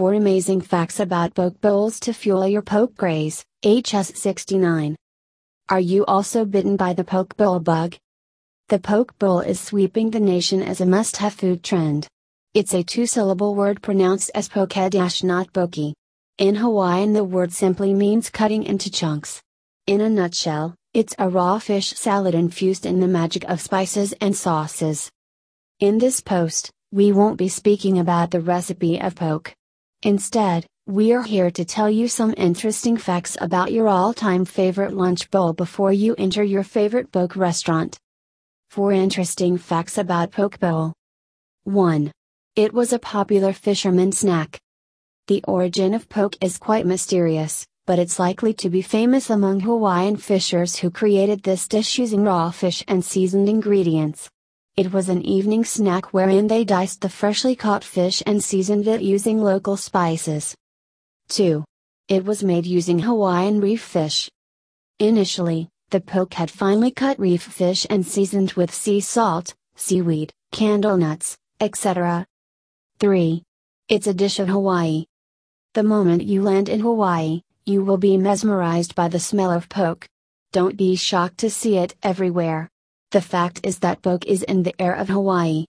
4 amazing facts about poke bowls to fuel your poke craze, HS69. Are you also bitten by the poke bowl bug? The poke bowl is sweeping the nation as a must have food trend. It's a two syllable word pronounced as poke dash not pokey. In Hawaiian, the word simply means cutting into chunks. In a nutshell, it's a raw fish salad infused in the magic of spices and sauces. In this post, we won't be speaking about the recipe of poke. Instead, we are here to tell you some interesting facts about your all time favorite lunch bowl before you enter your favorite poke restaurant. 4 interesting facts about poke bowl. 1. It was a popular fisherman snack. The origin of poke is quite mysterious, but it's likely to be famous among Hawaiian fishers who created this dish using raw fish and seasoned ingredients. It was an evening snack wherein they diced the freshly caught fish and seasoned it using local spices. 2. It was made using Hawaiian reef fish. Initially, the poke had finely cut reef fish and seasoned with sea salt, seaweed, candle nuts, etc. 3. It's a dish of Hawaii. The moment you land in Hawaii, you will be mesmerized by the smell of poke. Don't be shocked to see it everywhere. The fact is that poke is in the air of Hawaii.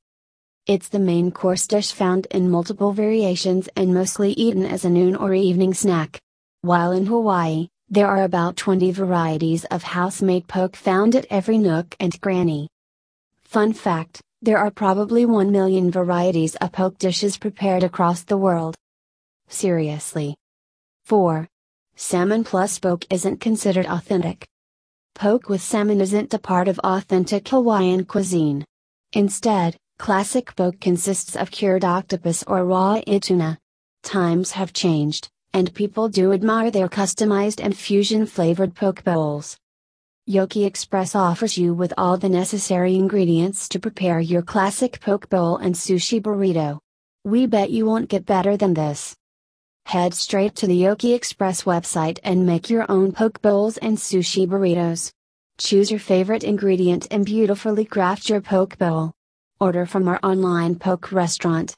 It's the main course dish found in multiple variations and mostly eaten as a noon or evening snack. While in Hawaii, there are about 20 varieties of house-made poke found at every nook and cranny. Fun fact, there are probably 1 million varieties of poke dishes prepared across the world. Seriously. 4. Salmon plus poke isn't considered authentic. Poke with salmon isn't a part of authentic Hawaiian cuisine. Instead, classic poke consists of cured octopus or raw ahi tuna. Times have changed, and people do admire their customized and fusion flavored poke bowls. Yoki Express offers you with all the necessary ingredients to prepare your classic poke bowl and sushi burrito. We bet you won't get better than this. Head straight to the Yoki Express website and make your own poke bowls and sushi burritos. Choose your favorite ingredient and beautifully craft your poke bowl. Order from our online poke restaurant.